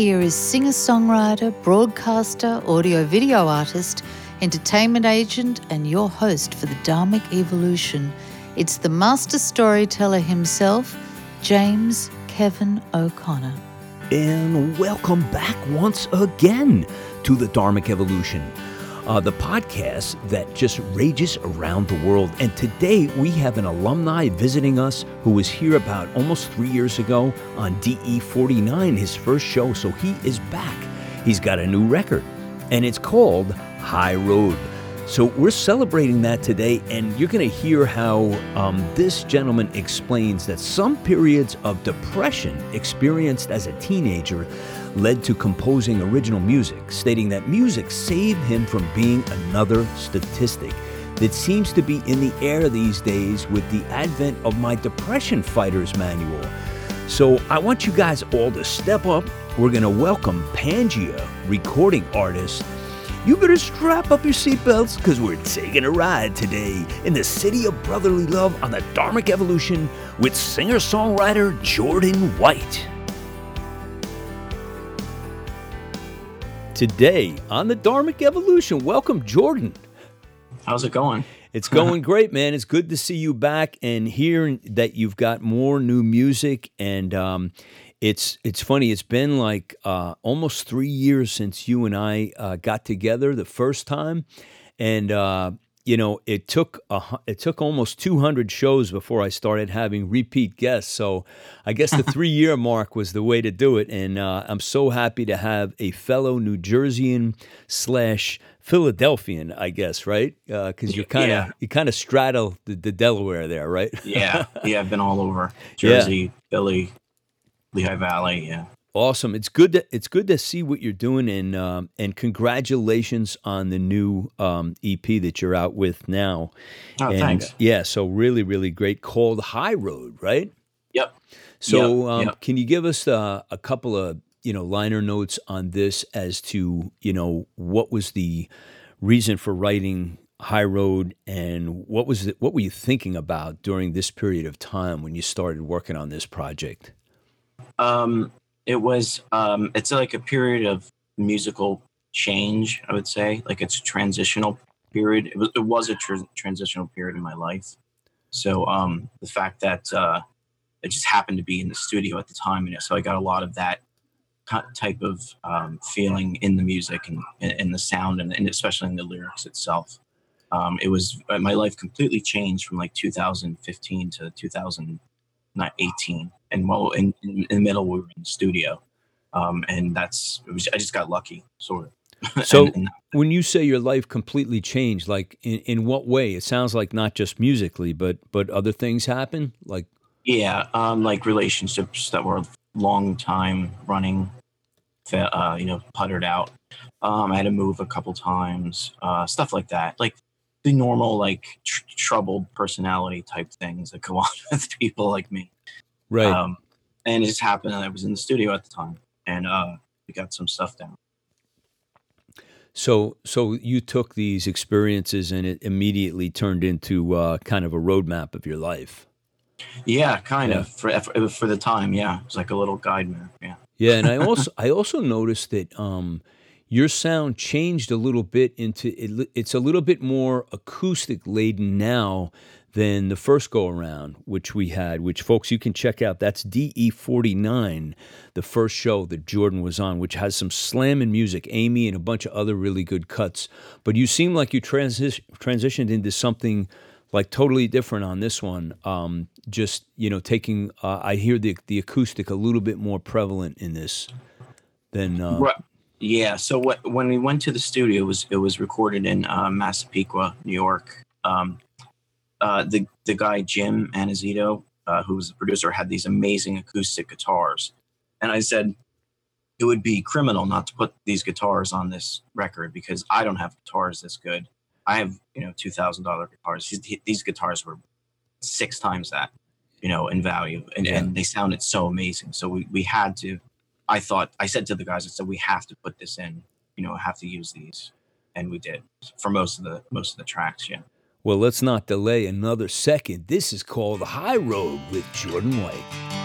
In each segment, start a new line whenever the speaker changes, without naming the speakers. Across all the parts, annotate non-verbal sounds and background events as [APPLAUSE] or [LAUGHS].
here is singer songwriter, broadcaster, audio video artist, entertainment agent, and your host for the Dharmic Evolution. It's the master storyteller himself, James Kevin O'Connor.
And welcome back once again to the Dharmic Evolution uh, the podcast that just rages around the world. And today we have an alumni visiting us who was here about almost three years ago on DE 49, his first show. So he is back. He's got a new record, and it's called High Road. So we're celebrating that today, and you're going to hear how um, this gentleman explains that some periods of depression experienced as a teenager led to composing original music, stating that music saved him from being another statistic that seems to be in the air these days with the advent of my Depression Fighters Manual. So I want you guys all to step up. We're going to welcome Pangea, recording artist. You better strap up your seatbelts because we're taking a ride today in the city of brotherly love on the Dharmic Evolution with singer songwriter Jordan White. Today on the Dharmic Evolution, welcome Jordan.
How's it going?
It's going [LAUGHS] great, man. It's good to see you back and hearing that you've got more new music. And um, it's it's funny. It's been like uh, almost three years since you and I uh, got together the first time, and uh, you know, it took a, it took almost 200 shows before I started having repeat guests. So I guess the [LAUGHS] three year mark was the way to do it. And uh, I'm so happy to have a fellow New Jerseyan slash Philadelphian, I guess, right? Because uh, you kind of yeah. you kind of straddle the, the, Delaware there, right?
yeah, [LAUGHS] yeah, I've been all over Jersey, yeah. Philly, Lehigh Valley. Yeah.
Awesome. It's good to it's good to see what you're doing and um, and congratulations on the new um, EP that you're out with now.
Oh,
and,
thanks.
Yeah, so really really great called High Road, right?
Yep.
So
yep,
um,
yep.
can you give us uh, a couple of you know liner notes on this as to you know what was the reason for writing High Road and what was it, what were you thinking about during this period of time when you started working on this project?
Um, it was um, it's like a period of musical change. I would say like it's a transitional period. It was it was a tr- transitional period in my life. So um, the fact that uh, it just happened to be in the studio at the time, and so I got a lot of that type of um, feeling in the music and in the sound, and, and, especially in the lyrics itself. Um, it was uh, my life completely changed from like 2015 to 2018 and well, in, in, the middle we were in the studio, um, and that's was, I just got lucky, sort of. [LAUGHS]
So and, and when you say your life completely changed, like in, in what way? It sounds like not just musically, but but other things happen, like
yeah, um, like relationships that were long time running, uh, you know, puttered out. Um, I had to move a couple times, uh, stuff like that, like the normal like tr- troubled personality type things that go [LAUGHS] on with people like me.
Right.
Um, and it just happened I was in the studio at the time and uh, we got some stuff down.
So, so you took these experiences and it immediately turned into uh, kind of a roadmap of your life.
Yeah, kind yeah. of for for the time. Yeah, it was like a little guide map. Yeah.
Yeah, and I [LAUGHS] also I also noticed that um, your sound changed a little bit into it, it's a little bit more acoustic laden now than the first go around, which we had, which folks you can check out. That's DE49, the first show that Jordan was on, which has some slamming music, Amy, and a bunch of other really good cuts. But you seem like you transi- transitioned into something like totally different on this one. Um, just you know, taking uh, I hear the the acoustic a little bit more prevalent in this than. Uh,
right. Yeah. So what, when we went to the studio, it was it was recorded in uh, Massapequa, New York. Um, uh, the the guy Jim Annunziato, uh, who was the producer, had these amazing acoustic guitars, and I said it would be criminal not to put these guitars on this record because I don't have guitars this good. I have you know two thousand dollar guitars. These, these, guitars were six times that, you know, in value, and, yeah. and they sounded so amazing. So we we had to. I thought I said to the guys, I said we have to put this in. You know, have to use these, and we did for most of the most of the tracks. Yeah.
Well, let's not delay another second. This is called the High Road with Jordan White.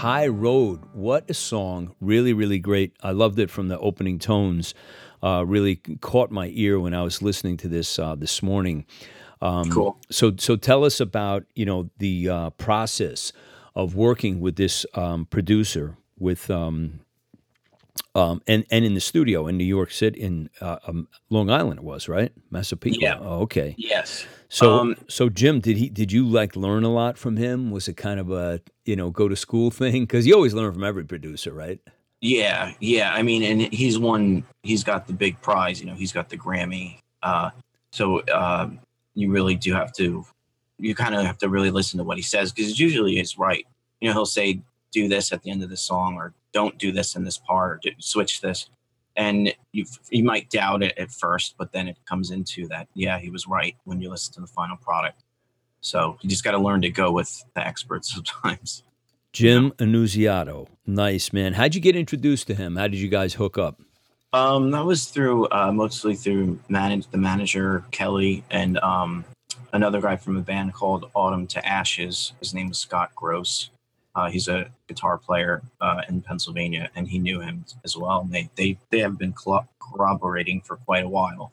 High Road.
What a song! Really, really great. I loved it from the opening tones. Uh, really caught my ear when I was listening to this uh, this morning. Um,
Cool.
So, so tell us about you know the uh, process of working with this um, producer with um, um, and and in the studio in New York City in uh, um, Long Island. It was right, Massapequa.
Yeah.
Oh, okay.
Yes.
So,
Um,
so Jim, did he? Did you like learn a lot from him? Was it kind of a you know go to school [LAUGHS] thing? Because you always learn from every producer, right?
Yeah, yeah. I mean, and he's won. He's got the big prize. You know, he's got the Grammy. Uh, so uh, you really do have to. You kind of have to really listen to what he says because usually it's right. You know, he'll say, "Do this at the end of the song," or "Don't do this in this part," or "Do- "Switch this," and you you might doubt it at first, but then it comes into that. Yeah, he was right when you listen to the final product. So you just got to learn to go with the experts [LAUGHS] sometimes.
Jim Annunziato, nice man. How'd you get introduced to him? How did you guys hook up?
Um, that was through uh, mostly through manage the manager Kelly and um, another guy from a band called Autumn to Ashes. His name was Scott Gross. Uh, he's a guitar player uh, in Pennsylvania, and he knew him as well. And they they they have been corroborating for quite a while.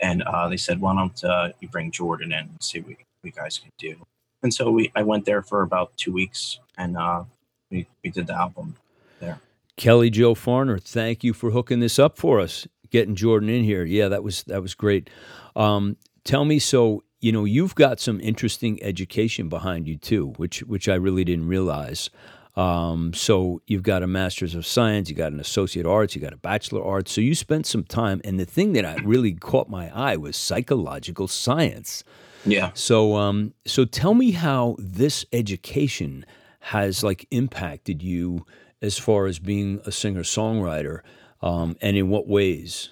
And uh, they said, "Why don't uh, you bring Jordan in and see what you guys can do?" And so we I went there for about two weeks, and uh, we we did the album there.
Kelly Joe Farner, thank you for hooking this up for us, getting Jordan in here. Yeah, that was that was great. Um, tell me, so you know you've got some interesting education behind you too, which which I really didn't realize. Um, so you've got a master's of science, you got an associate arts, you got a bachelor arts. So you spent some time, and the thing that I really caught my eye was psychological science.
Yeah.
So, um, so tell me how this education has like impacted you as far as being a singer songwriter, um, and in what ways?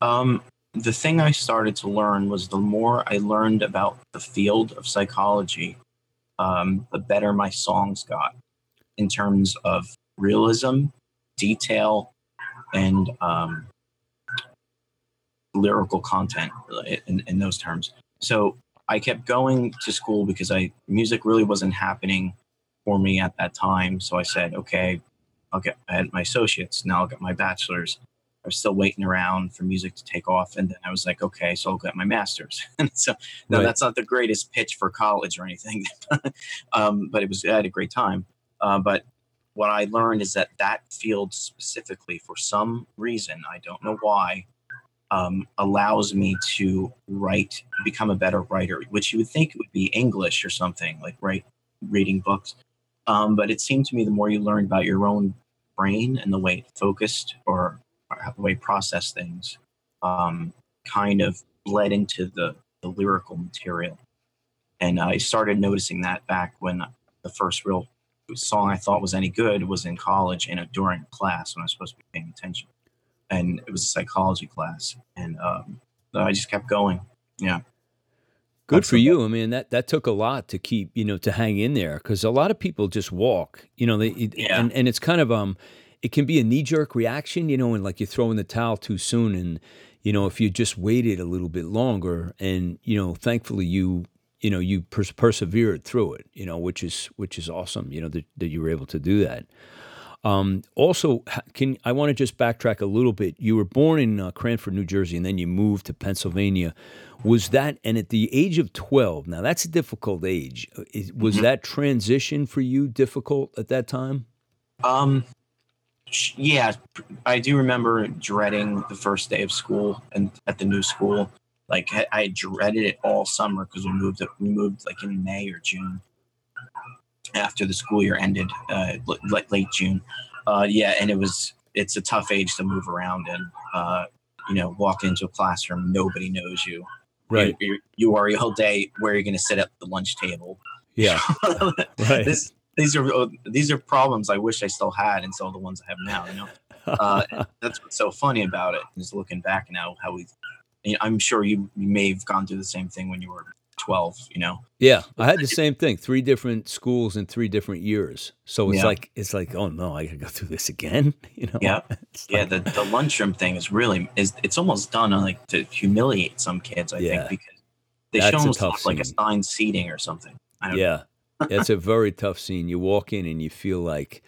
Um, the thing I started to learn was the more I learned about the field of psychology, um, the better my songs got in terms of realism, detail, and um, lyrical content in, in those terms. So I kept going to school because I music really wasn't happening for me at that time. So I said, okay, I'll get I had my associates. Now I'll get my bachelor's. I was still waiting around for music to take off, and then I was like, okay, so I'll get my master's. [LAUGHS] and so now
Right.
that's not the greatest pitch for college or anything, [LAUGHS] um, but it was I had a great time. Uh, but what I learned is that that field specifically, for some reason, I don't know why, um, allows me to write, become a better writer, which you would think would be English or something like write reading books. Um, but it seemed to me the more you learn about your own brain and the way it focused or the way process things, um, kind of bled into the, the lyrical material. And I started noticing that back when the first real song I thought was any good was in college and a during class when I was supposed to be paying attention. And it was a psychology class. And um, I just kept going. Yeah.
Good for
Absolutely.
you. I mean, that that took a lot to keep, you know, to hang in there because a lot of people just walk, you know, they
Yeah.
and and it's kind of um it can be a knee jerk reaction, you know, and like you throw in the towel too soon and you know, if you just waited a little bit longer and you know, thankfully you you know, you pers- persevered through it, you know, which is which is awesome, you know, that, that you were able to do that. Um, also, can I want to just backtrack a little bit? You were born in uh, Cranford, New Jersey, and then you moved to Pennsylvania. Was that and at the age of twelve? Now that's a difficult age. Uh, is- Was
Mhm.
that transition for you difficult at that time?
Um, yeah, I do remember dreading the first day of school and at the new school. Like I- dreaded it all summer because we moved. We moved like in May or June after the school year ended, uh, l- like late June. Uh, yeah, and it was it's a tough age to move around and Uh, you know, walk into a classroom, nobody knows you.
Right.
You, you, you worry all day where you're going to sit at the lunch table.
Yeah. [LAUGHS] Right.
this these are uh, these are problems I wish I still had instead of the ones I have now. You know, uh, [LAUGHS] that's what's so funny about it is looking back now how we. you know, I'm sure you, you may have gone through the same thing when you were 12. You know,
yeah, I had the same thing. Three different schools in three different years. So it's
Yeah.
like it's like, oh no, I gotta go through this again. [LAUGHS] You know?
Yeah. [LAUGHS] Yeah.
like-
The the lunchroom thing is really is it's almost done on like to humiliate some kids. I
Yeah.
think because they
That's
show them like assigned seating or something. I don't
It's a very tough scene. You walk in and you feel like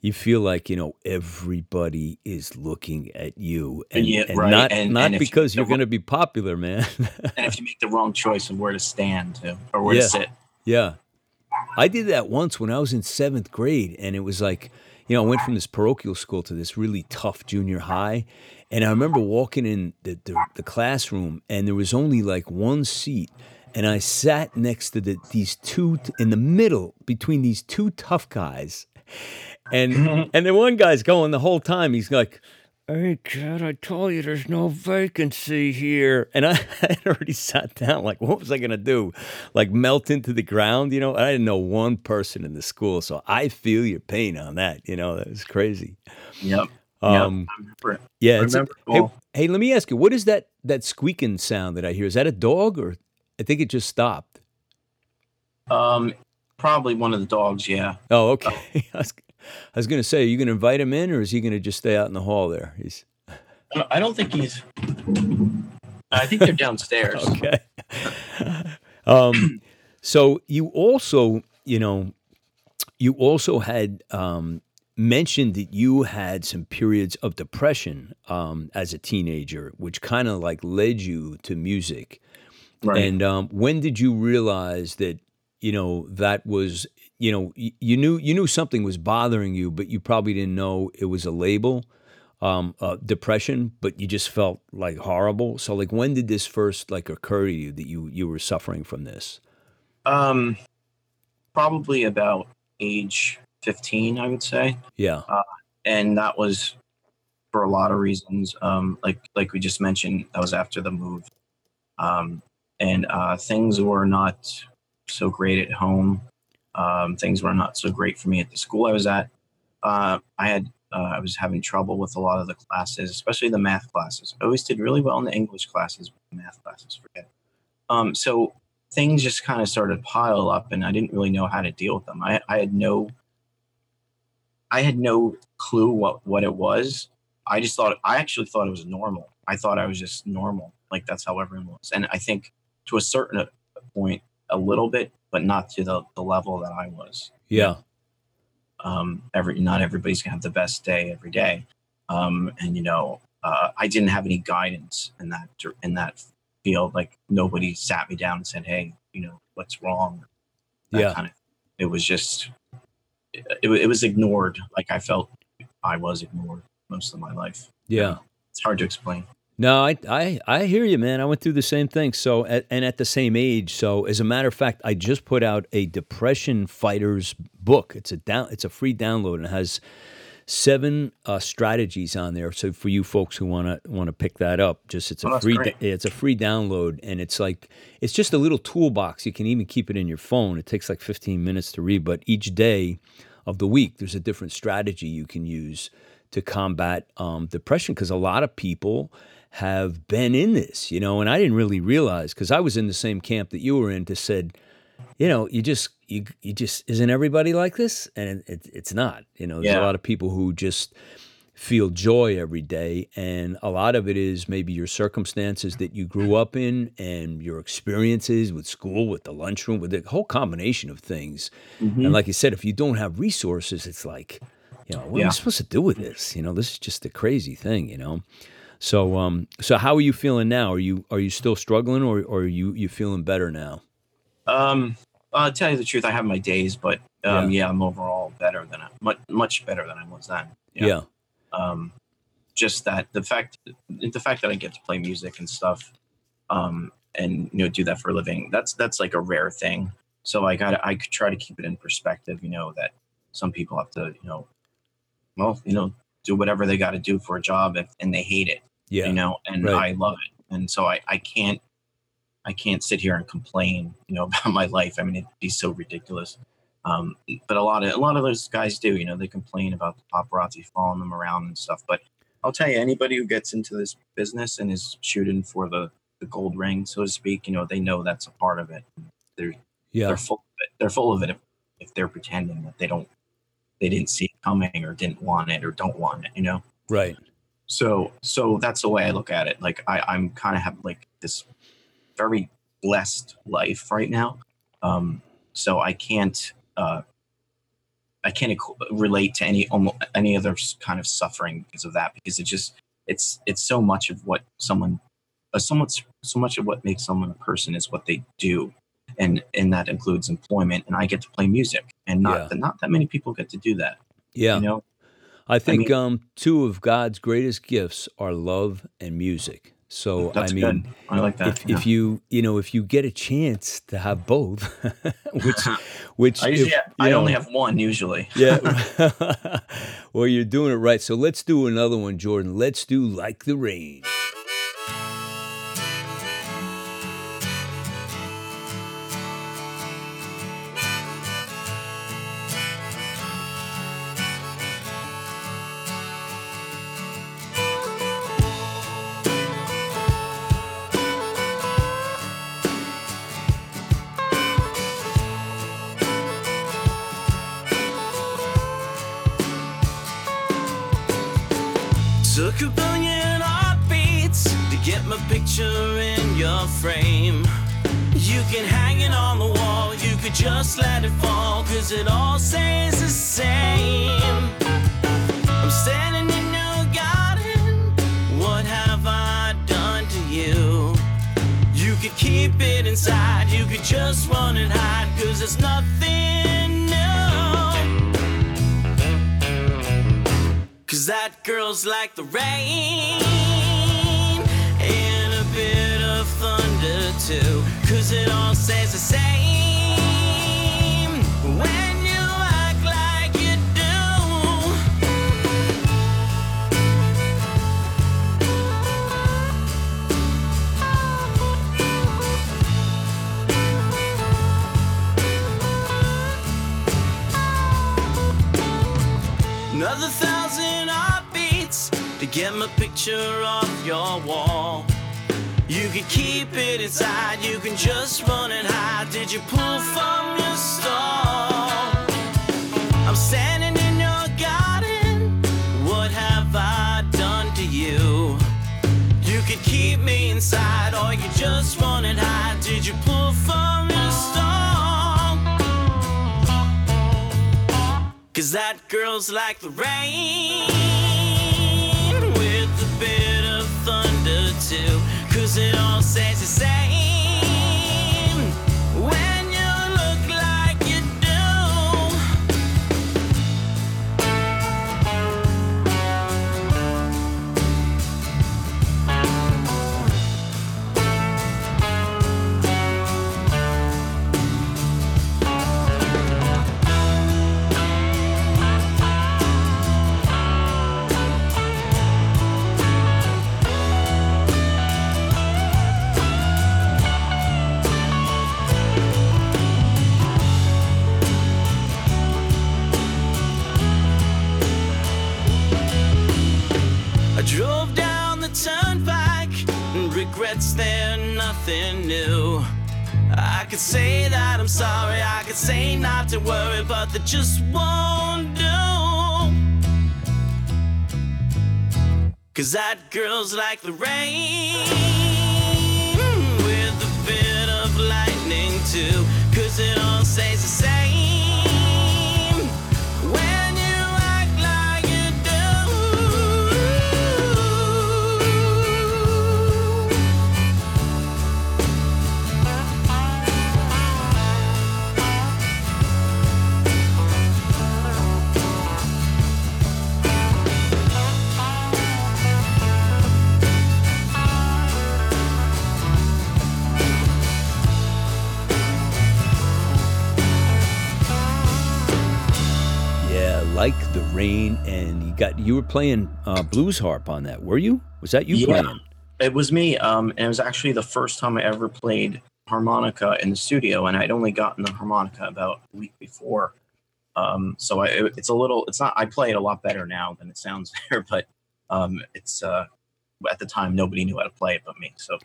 you feel like, you know, everybody is looking at you. And,
Yeah,
and
right.
not
And-
not
and
because
you-
you're gonna be popular, man. [LAUGHS]
and if you make the wrong choice of where to stand or where
Yeah.
to sit.
Yeah. I did that once when I was in seventh grade, and it was like, you know, I went from this parochial school to this really tough junior high. And I remember walking in the, the, the classroom, and there was only like one seat. And I sat next to the, these two, in the middle between these two tough guys. And, [LAUGHS] and the one guy's going the whole time, he's like, Hey, kid, I told you there's no vacancy here. And I [LAUGHS] had already sat down. Like, what was I going to do? Like, melt into the ground, you know? I didn't know one person in the school. So I feel your pain on that. You know, that was crazy.
Yep.
Um,
yep. I remember it.
yeah.
Remember
hey, hey, let me ask you, what is that, that squeaking sound that I hear? Is that a dog or I think it just stopped?
Um, probably one of the dogs. Yeah.
Oh, okay. [LAUGHS] I was, was going to say, are you going to invite him in or is he going to just stay out in the hall there? He's
I don't- I don't think he's. I think they're downstairs. [LAUGHS]
okay. um, so you also, you know, you also had um, mentioned that you had some periods of depression um, as a teenager, which kind of like led you to music.
Right.
And um, when did you realize that you know that was you know y- you knew you knew something was bothering you, but you probably didn't know it was a label, um, uh, depression. But you just felt like horrible. So like, when did this first like occur to you that you you were suffering from this?
um, probably about age fifteen, I would say,
Yeah,
and that was for a lot of reasons. Um, like like we just mentioned, that was after the move, um, and uh, things were not so great at home. Um, things were not so great for me at the school I was at. Uh, I had uh, I was having trouble with a lot of the classes, especially the math classes. I always did really well in the English classes, but math classes, forget. Um, so things just kind of started to pile up, and I didn't really know how to deal with them. I, I had no I had no clue what what it was. I just thought I actually thought it was normal. I thought I was just normal, like that's how everyone was. And I think to a certain point, a little bit but not to the, the level that I was.
Yeah.
Um, every not everybody's gonna have the best day every day, um, and you know, uh, I didn't have any guidance in that in that field. Like nobody sat me down and said, "Hey, you know, what's wrong?" That
Yeah.
kind of. It was just. It, it was ignored. Like I felt I was ignored most of my life.
Yeah.
It's hard to explain.
No, I, I I hear you, man. I went through the same thing. So, at, and at the same age. So, as a matter of fact, I just put out a depression fighters book. It's a down. It's a free download and it has seven uh, strategies on there. So, for you folks who want to want to pick that up, just it's a
Oh,
free.
great.
It's a free download, and it's like it's just a little toolbox. You can even keep it in your phone. It takes like 15 minutes to read, but each day of the week, there's a different strategy you can use to combat um, depression because a lot of people have been in this, you know, and I didn't really realize because I was in the same camp that you were in to said, you know, you just, you, you just, isn't everybody like this? And it, it, it's not, you know, there's a lot of people who just feel joy every day. And a lot of it is maybe your circumstances that you grew up in and your experiences with school, with the lunchroom, with the whole combination of things.
Mm-hmm.
And like you said, if you don't have resources, it's like, you know, what am I supposed to do with this? You know, this is just a crazy thing, you know. So, um, so how are you feeling now? Are you are you still struggling, or, or are you you feeling better now?
Um, I'll tell you the truth. I have my days, but um, yeah. I'm overall better than I much much better than I was then.
Yeah,
Um, just that the fact the fact that I get to play music and stuff, um, and you know do that for a living. That's that's like a rare thing. So I got I could try to keep it in perspective. You know that some people have to you know, well you know do whatever they got to do for a job if, and they hate it.
Yeah,
you know and
right.
i love it. And so i i can't i can't sit here and complain you know [LAUGHS] about my life. I mean it'd be so ridiculous. Um but a lot of a lot of those guys do you know they complain about the paparazzi following them around and stuff. But i'll tell you anybody who gets into this business and is shooting for the the gold ring so to speak you know they know that's a part of it. They're
yeah,
they're full of it. They're full of it if, if they're pretending that they don't they didn't see it coming or didn't want it or don't want it you know?
Right.
So so that's the way i look at it. Like i i'm kind of have like this very blessed life right now. Um so i can't uh i can't equ- relate to any almost any other kind of suffering because of that because it just it's it's so much of what someone uh, somewhat so much of what makes someone a person is what they do. And and that includes employment and i get to play music and not
Yeah.
not that many people get to do that.
Yeah,
you know
I think
mean-
um, two of God's greatest gifts are love and music. So I mean,
good i like that
if, if you you know if you get a chance to have both, [LAUGHS] which which
I usually
if,
I
you know,
only have one usually. [LAUGHS]
Yeah. [LAUGHS] well, you're doing it right. So let's do another one, Jordan. Let's do Like the Rain.
Get my picture in your frame. You can hang it on the wall, you could just let it fall, cause it all stays the same. I'm standing in your garden, what have I done to you? You could keep it inside, you could just run and hide, cause there's nothing new. Cause that girl's like the rain too. Cause it all stays the same when you act like you do. Another thousand heartbeats to get my picture off your wall. You can keep it inside, you can just run and hide. Did you pull from your stall? I'm standing in your garden. What have I done to you? You could keep me inside, or you just run and hide. Did you pull from your stall? Cause that girl's like the rain with a bit of thunder, too. Cause it all stays the same regrets they're nothing new. I could say that I'm sorry, I could say not to worry, but they just won't do. Cause that girl's like the rain with a bit of lightning too. Cause it all stays the same
rain, and you got you were playing uh, blues harp on that, were you? Was that you
Yeah.
playing?
It was me, um, and it was actually the first time I ever played harmonica in the studio, and I'd only gotten the harmonica about a week before. Um, so I, it- it's a little, it's not. I play it a lot better now than it sounds [LAUGHS] there, but um, it's uh, at the time nobody knew how to play it but me, so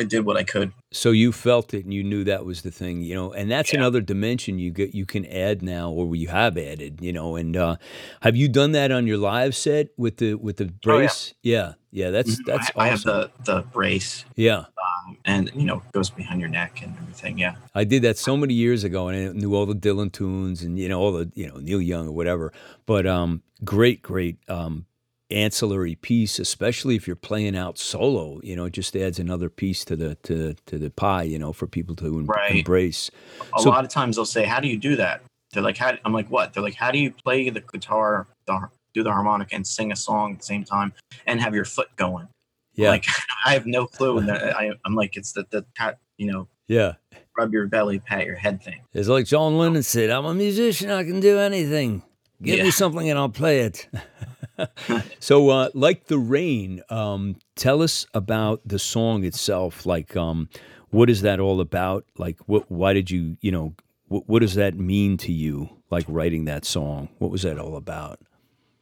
I did what I could.
So you felt it, and you knew that was the thing, you know. And that's
Yeah.
another dimension you get you can add now, or you have added, you know. And uh, have you done that on your live set with the with the
Oh, yeah.
brace? yeah. yeah, That's
Mhm.
that's
I, I have the the brace,
yeah.
um, and you know, it goes behind your neck and everything. Yeah,
I did that so many years ago, and I knew all the Dylan tunes and you know all the you know Neil Young or whatever. But um, great, great um, ancillary piece, especially if you're playing out solo. You know, it just adds another piece to the to to the pie. You know, for people to em-
Right.
embrace.
a
So-
lot of times they'll say, "How do you do that?" They're like, "How?" I'm like, "What?" They're like, "How do you play the guitar, the, do the harmonica, and sing a song at the same time, and have your foot going?"
Yeah,
Like, [LAUGHS] I have no clue. And I, I'm like, "It's the the pat, you know,
yeah.
rub your belly, pat your head thing."
It's like John Lennon said, "I'm a musician. I can do anything. Give me something, and I'll play it." [LAUGHS] [LAUGHS] so, uh, like the rain, um, tell us about the song itself. Like, um, what is that all about? Like, what? Why did you, you know, what, what does that mean to you? Like writing that song. What was that all about?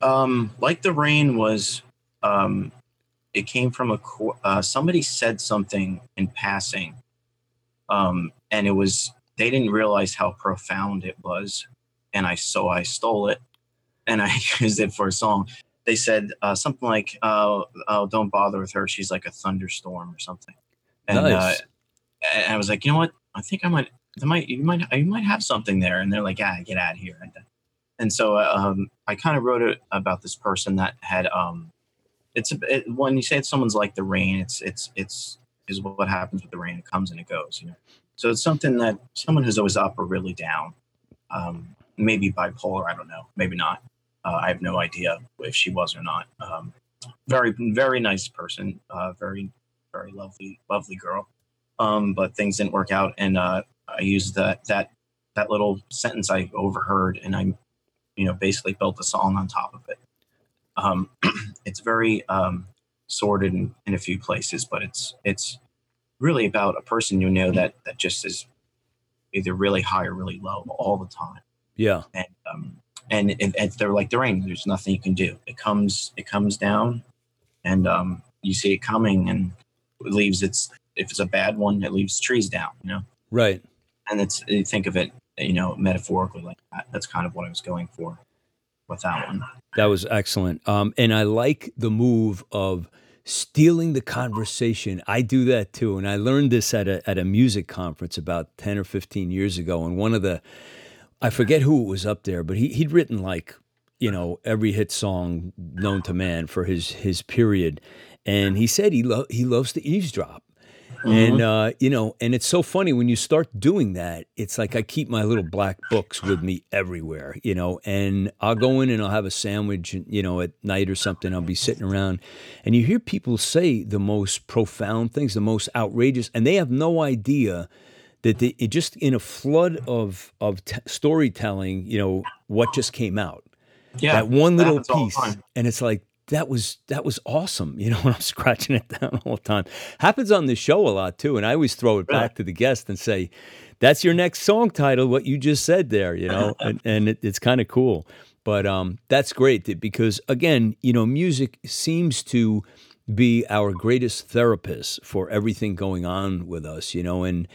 Um, like the rain was, um, it came from a uh, somebody said something in passing, um, and it was they didn't realize how profound it was, and I so I stole it, and I [LAUGHS] used it for a song. They said uh, something like, uh, "Oh, don't bother with her. She's like a thunderstorm or something," and
Nice.
uh, and I was like, you know what? I think I might, I might, you might, you might have something there. And they're like, ah, get out of here. And, and so um, I kind of wrote it about this person that had, um, it's a, it, when you say it's someone's like the rain, it's, it's, it's, is what happens with the rain. It comes and it goes, you know? So it's something that someone who's always up or really down, um, maybe bipolar. I don't know. Maybe not. Uh, I have no idea if she was or not. Um, very, very nice person. Uh, very, very lovely, lovely girl um, but things didn't work out, and uh, I used that that that little sentence I overheard, and I, you know, basically built a song on top of it. Um, [CLEARS THROAT] it's very um, sorted in, in a few places, but it's it's really about a person you know that that just is either really high or really low all the time,
Yeah,
and um, and it, it, they're like the rain. There's nothing you can do. It comes it comes down, and um, you see it coming, and it leaves its if it's a bad one, it leaves trees down, you know.
right.
And it's you think of it, you know, metaphorically like that. That's kind of what I was going for with that one.
That was excellent. Um, and I like the move of stealing the conversation. I do that too. And I learned this at a, at a music conference about 10 or 15 years ago. And one of the, I forget who it was up there, but he he'd written like you know every hit song known to man for his his period, and he said he lo- he loves to eavesdrop. And
Mhm.
uh, you know, and it's so funny when you start doing that. It's like I keep my little black books with me everywhere, you know. And I'll go in and I'll have a sandwich, you know, at night or something. I'll be sitting around, and you hear people say the most profound things, the most outrageous, and they have no idea that they, it just in a flood of of t- storytelling, you know, what just came out.
Yeah,
that one little
the
piece and it's like that was that was awesome you know [LAUGHS] when i'm scratching it down all the time. Happens on the show a lot too and i always throw it
Really?
back to the guest and say that's your next song title what you just said there you know [LAUGHS] and, and it, it's kind of cool. But um that's great that- because again you know music seems to be our greatest therapist for everything going on with us you know and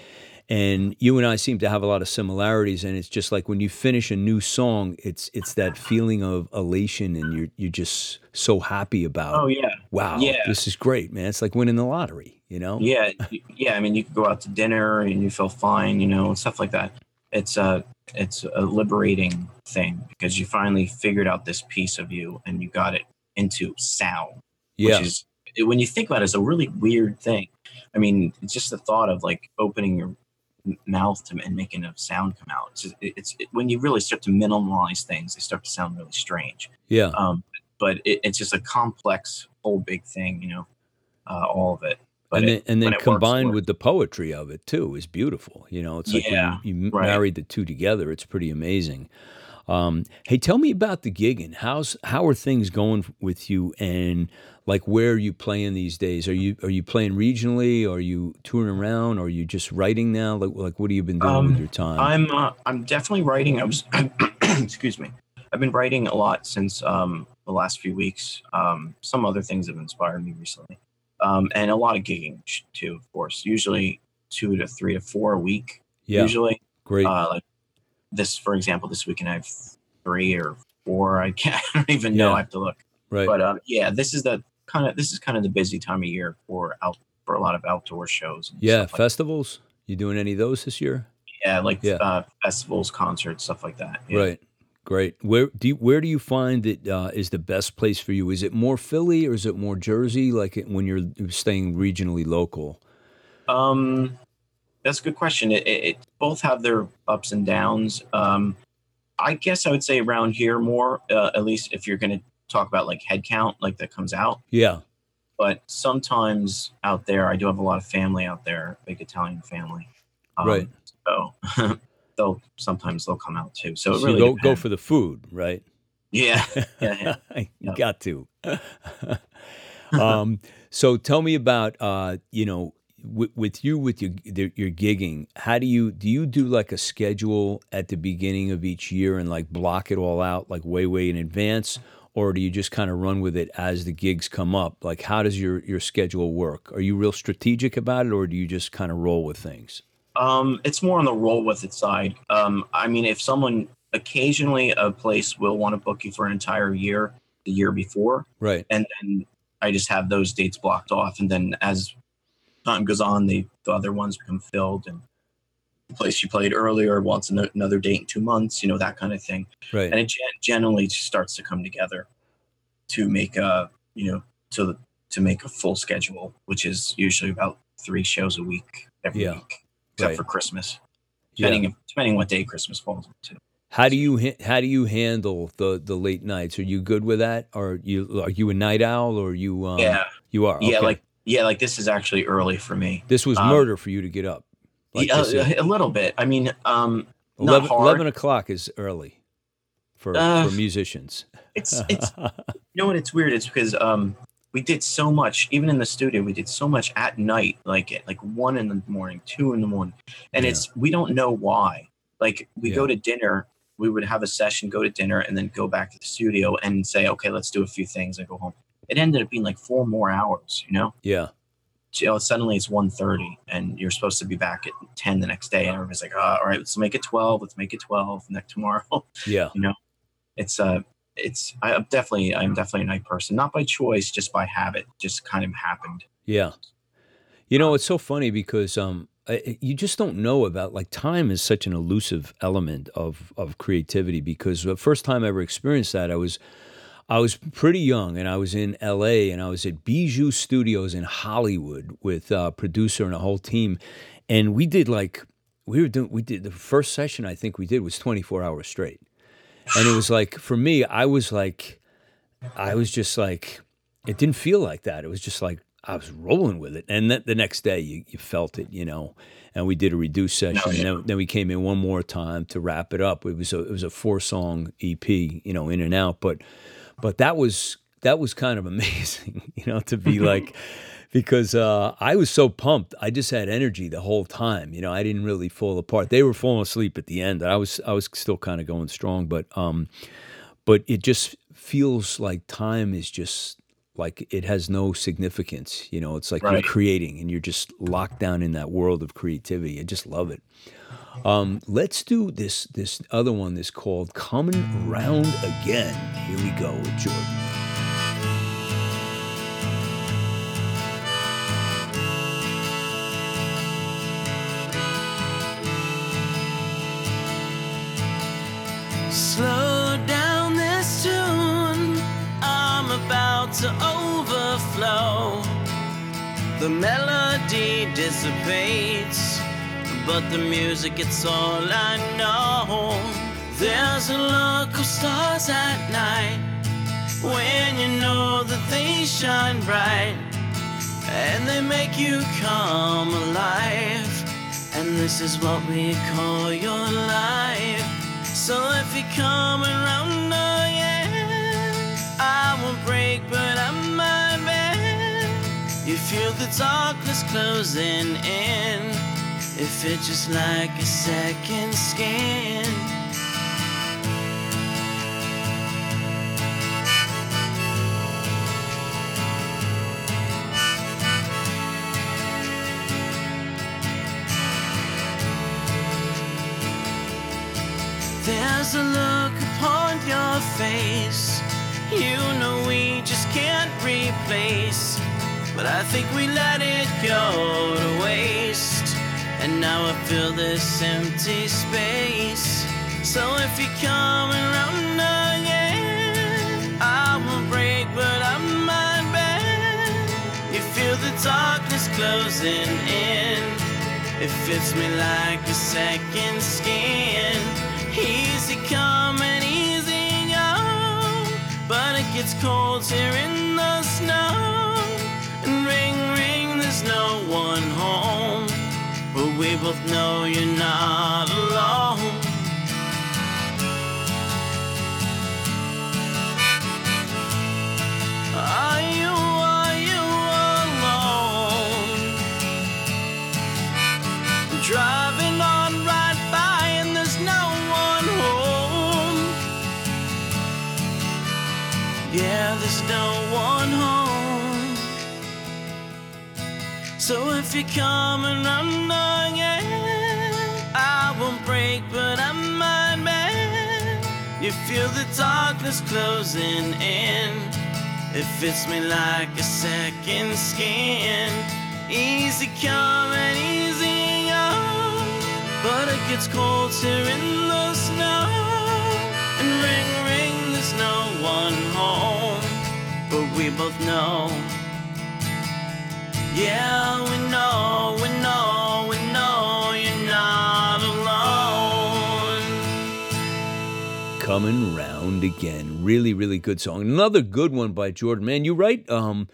and you and I seem to have a lot of similarities and it's just like when you finish a new song it's it's that feeling of elation and you're you're just so happy about
Oh yeah,
wow
yeah.
this is great man it's like winning the lottery you know
yeah, yeah. I mean, you could go out to dinner and you feel fine, you know, and stuff like that. It's a it's a liberating thing because you finally figured out this piece of you and you got it into sound,
yeah
which is when you think about it, it's a really weird thing. I mean, it's just the thought of like opening your mouth to, and making a sound come out. It's, it's it, when you really start to minimalize things, they start to sound really strange.
yeah
Um, but it, it's just a complex whole big thing, you know, uh, all of it. But
and
it-
then, and then
it works, it
combined
works.
with the poetry of it too is beautiful you know it's like
Yeah,
you, you
right.
married the two together it's pretty amazing um, hey tell me about the gigging how's how are things going with you and like where are you playing these days are you are you playing regionally are you touring around are you just writing now like, like what have you been doing with
Um,
your time
I'm uh, I'm definitely writing. I was [CLEARS THROAT] excuse me. I've been writing a lot since um, the last few weeks. Um, some other things have inspired me recently, um, and a lot of gigging too. Of course, usually two to three to four a week.
yeah
Usually,
great
uh, like this, for example, this weekend I have three or four. I can't. [LAUGHS] I don't even know.
Yeah.
I have to look.
right
But um, yeah, this is the kind of this is kind of the busy time of year for out for a lot of outdoor shows. And
yeah
stuff like
festivals you doing any of those this year
yeah, like
Yeah.
Uh, festivals, concerts, stuff like that. Yeah.
Right. Great. Where do you, where do you find that uh, is the best place for you? Is it more Philly or is it more Jersey? Like when you're staying regionally local?
Um, that's a good question. It, it, it both have their ups and downs. Um, I guess I would say around here more, uh, at least if you're going to talk about like head count, like that comes out.
Yeah.
But sometimes out there, I do have a lot of family out there, big Italian family. Um,
Right.
So [LAUGHS] they'll sometimes they'll come out too. So it
So
really
go go for the food, right?
yeah. [LAUGHS] Yeah, [LAUGHS]
you
Yeah.
got to. um, so tell me about uh, you know with, with you with your the- your gigging. How do you do you do like a schedule at the beginning of each year and like block it all out like way way in advance, or do you just kind of run with it as the gigs come up? Like how does your your schedule work? Are you real strategic about it, or do you just kind of roll with things?
Um, it's more on the roll with it side. Um, I mean, if someone occasionally a place will want to book you for an entire year, the year before,
Right.
and then I just have those dates blocked off, and then as time goes on, the, the other ones become filled, and the place you played earlier wants ano- another date in two months, you know that kind of thing,
Right.
and it gen- generally just starts to come together to make a you know to to make a full schedule, which is usually about three shows a week every
Yeah.
week, except
Right.
for Christmas
Yeah.
depending depending what day Christmas falls into.
How do you how do you handle the the late nights? Are you good with that? Or you are you a night owl or you um,
yeah,
you are
yeah,
Okay.
like yeah, like this is actually early for me.
this was
um,
murder for you to get up. Like
Yeah, a, little bit. I mean, um, not
11,
hard.
11 o'clock is early for
Uh,
for musicians.
it's it's you know what? It's weird. It's because um, we did so much, even in the studio, we did so much at night, like at like one in the morning, two in the morning, and
Yeah.
it's we don't know why. Like we
Yeah.
go to dinner, we would have a session, go to dinner, and then go back to the studio and say, okay, let's do a few things and go home. It ended up being like four more hours, you know.
yeah,
you know, suddenly it's 1.30 and you're supposed to be back at 10 the next day and everybody's like oh, all right let's make it 12 let's make it 12 next tomorrow. [LAUGHS]
Yeah, you know,
it's uh it's i'm definitely i'm definitely a night person. Not by choice just by habit just kind of happened.
Yeah. You know, it's so funny because um, you just don't know about like time is such an elusive element of of creativity because the first time I ever experienced that I was I was pretty young and I was in LA and I was at Bijou Studios in Hollywood with a producer and a whole team and we did like we were doing we did the first session I think we did was 24 hours straight. And it was [SIGHS] like for me I was like I was just like it didn't feel like that. It was just like I was rolling with it. And then the next day you, you felt it, you know. And we did a reduced session. Oh, yeah. then, then, we came in one more time to wrap it up. It was a it was a four song EP, you know, in and out. But but that was that was kind of [LAUGHS] amazing, you know, to be like because uh, I was so pumped. I just had energy the whole time. You know, I didn't really fall apart. They were falling asleep at the end. I was I was still kind of going strong, but um, but it just feels like time is just like it has no significance. You know, it's like right. you're creating and you're just locked down in that world of creativity. I just love it. Um, let's do this this other one that's called Coming Round Again. Here we go with Jordan.
Slow down this tune. I'm about to overflow. The melody dissipates but the music, it's all I know. There's a look of stars at night when you know that they shine bright and they make you come alive. And this is what we call your life. So if you come around, oh round again, I won't break, but I might bend. You feel the darkness closing in. If it's just like a second skin. There's a look upon your face. You know we just can't replace. But I think we let it go to waste. And now I feel this empty space. So if you're coming round again, I won't break, but I might bend. You feel the darkness closing in. It fits me like a second skin. Easy come and easy go. But it gets cold here in the snow. And ring, ring, there's no one home. We both know you're not alone. Are you, are you alone? Driving on right by and there's no one home. Yeah, there's no one home. So if you're coming round You feel the darkness closing in. It fits me like a second skin. Easy come and easy go. But it gets cold here in the snow. And ring, ring, there's no one home. But we both know. Yeah, we know, we know,
coming round again. Really, really good song. Another good one by Jordan. Man, you write um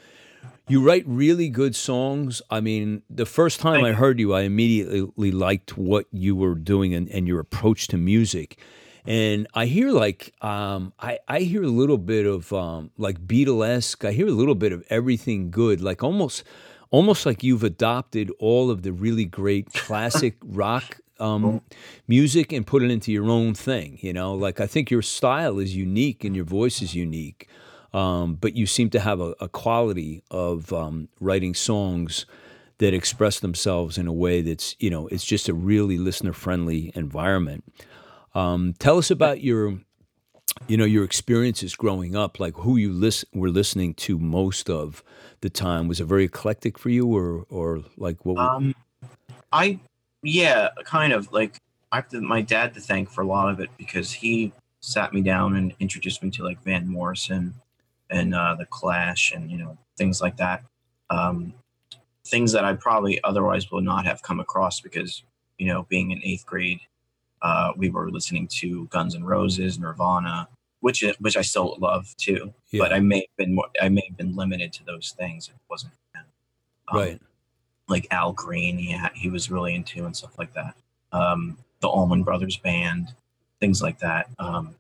you write really good songs. I mean, the first time I heard you, I immediately liked what you were doing and, and your approach to music. And I hear like um, I, I hear a little bit of um, like Beatlesque. I hear a little bit of everything good, like almost almost like you've adopted all of the really great classic [LAUGHS] rock um, music and put it into your own thing. You know, like I think your style is unique and your voice is unique, um, but you seem to have a, a quality of um, writing songs that express themselves in a way that's you know it's just a really listener friendly environment. Um, tell us about your you know your experiences growing up like who you listen were listening to most of the time was it very eclectic for you or or like what
um I yeah, kind of like I have to, my dad to thank for a lot of it because he sat me down and introduced me to like Van Morrison and uh, the Clash and you know things like that. Um, things that I probably otherwise would not have come across because you know being in eighth grade, uh, we were listening to Guns N' Roses, Nirvana, which which I still love too.
Yeah.
But I may have been more, I may have been limited to those things. It wasn't um,
right.
Like Al Green, he had, he was really into and stuff like that. Um, the Allman Brothers Band, things like that. Um,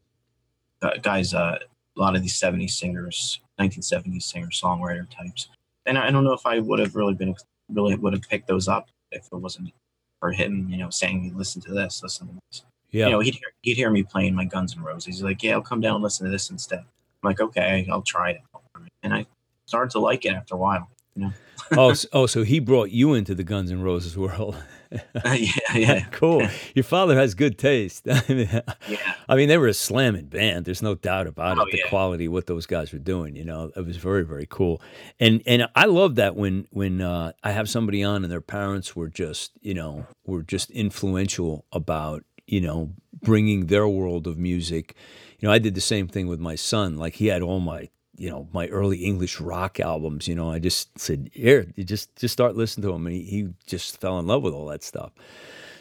guys, uh, a lot of these 70s singers, 1970s singer songwriter types. And I don't know if I would have really been, really would have picked those up if it wasn't for him, you know, saying, listen to this, listen to this.
Yeah.
You know, he'd hear, he'd hear me playing my Guns and Roses. He's like, yeah, I'll come down and listen to this instead. I'm like, okay, I'll try it. And I started to like it after a while. You know?
oh, so, oh, so he brought you into the Guns N' Roses world. [LAUGHS]
yeah, yeah. [LAUGHS]
cool. Your father has good taste. [LAUGHS]
yeah.
I mean, they were a slamming band. There's no doubt about
Oh,
it. The
yeah.
quality of what those guys were doing, you know, it was very, very cool. And and I love that when when uh, I have somebody on and their parents were just, you know, were just influential about, you know, bringing their world of music. You know, I did the same thing with my son. Like he had all my you know my early English rock albums. You know, I just said, "Here, you just just start listening to them," and he, he just fell in love with all that stuff.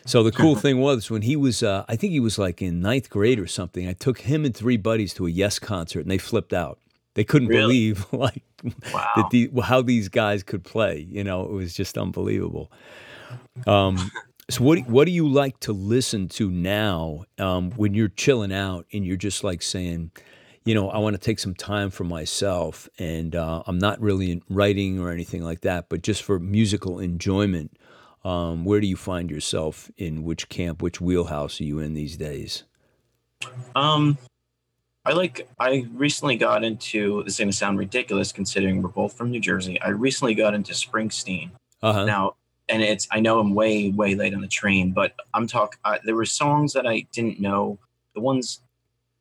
So the cool [LAUGHS] thing was when he was, uh, I think he was like in ninth grade or something. I took him and three buddies to a Yes concert, and they flipped out. They couldn't
Really?
believe [LAUGHS] like
Wow.
that the, how these guys could play. You know, it was just unbelievable. Um, [LAUGHS] so what what do you like to listen to now um, when you're chilling out and you're just like saying, you know, I want to take some time for myself and uh, I'm not really writing or anything like that, but just for musical enjoyment. Um, where do you find yourself in which camp, which wheelhouse are you in these days?
Um, I like. I recently got into. This is gonna sound ridiculous considering we're both from New Jersey. I recently got into Springsteen
Uh huh.
now, and it's. I know I'm way way late on the train, but I'm talking. There were songs that I didn't know. The ones.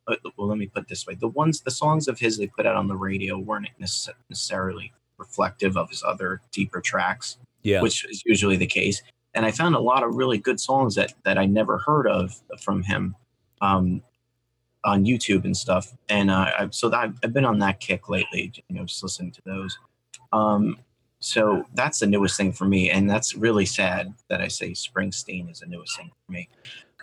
Uh, well, let me put it this way: the ones, the songs of his they put out on the radio weren't necessarily reflective of his other deeper tracks
Yeah.
which is usually the case. And I found a lot of really good songs that that I never heard of from him um, on YouTube and stuff. And uh, I've, so that, I've been on that kick lately, you know, just listening to those. Um, so that's the newest thing for me, and that's really sad that I say Springsteen is the newest thing for me.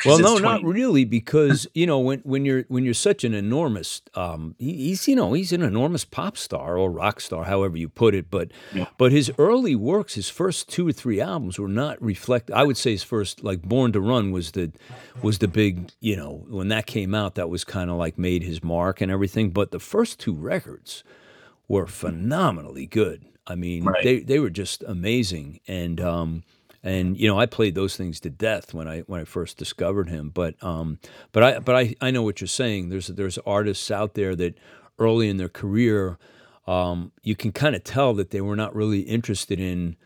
Well, no,
20
not really, because [LAUGHS] you know when when you're when you're such an enormous, um, he, he's you know he's an enormous pop star or rock star, however you put it. But
Yeah.
but his early works, his first two or three albums were not reflect. I would say his first, like Born to Run, was the was the big you know when that came out, that was kind of like made his mark and everything. But the first two records were phenomenally good. I mean,
Right.
they they were just amazing, and um, and you know, I played those things to death when I when I first discovered him. But um, but I but I I know what you're saying. There's there's artists out there that early in their career, um, you can kind of tell that they were not really interested in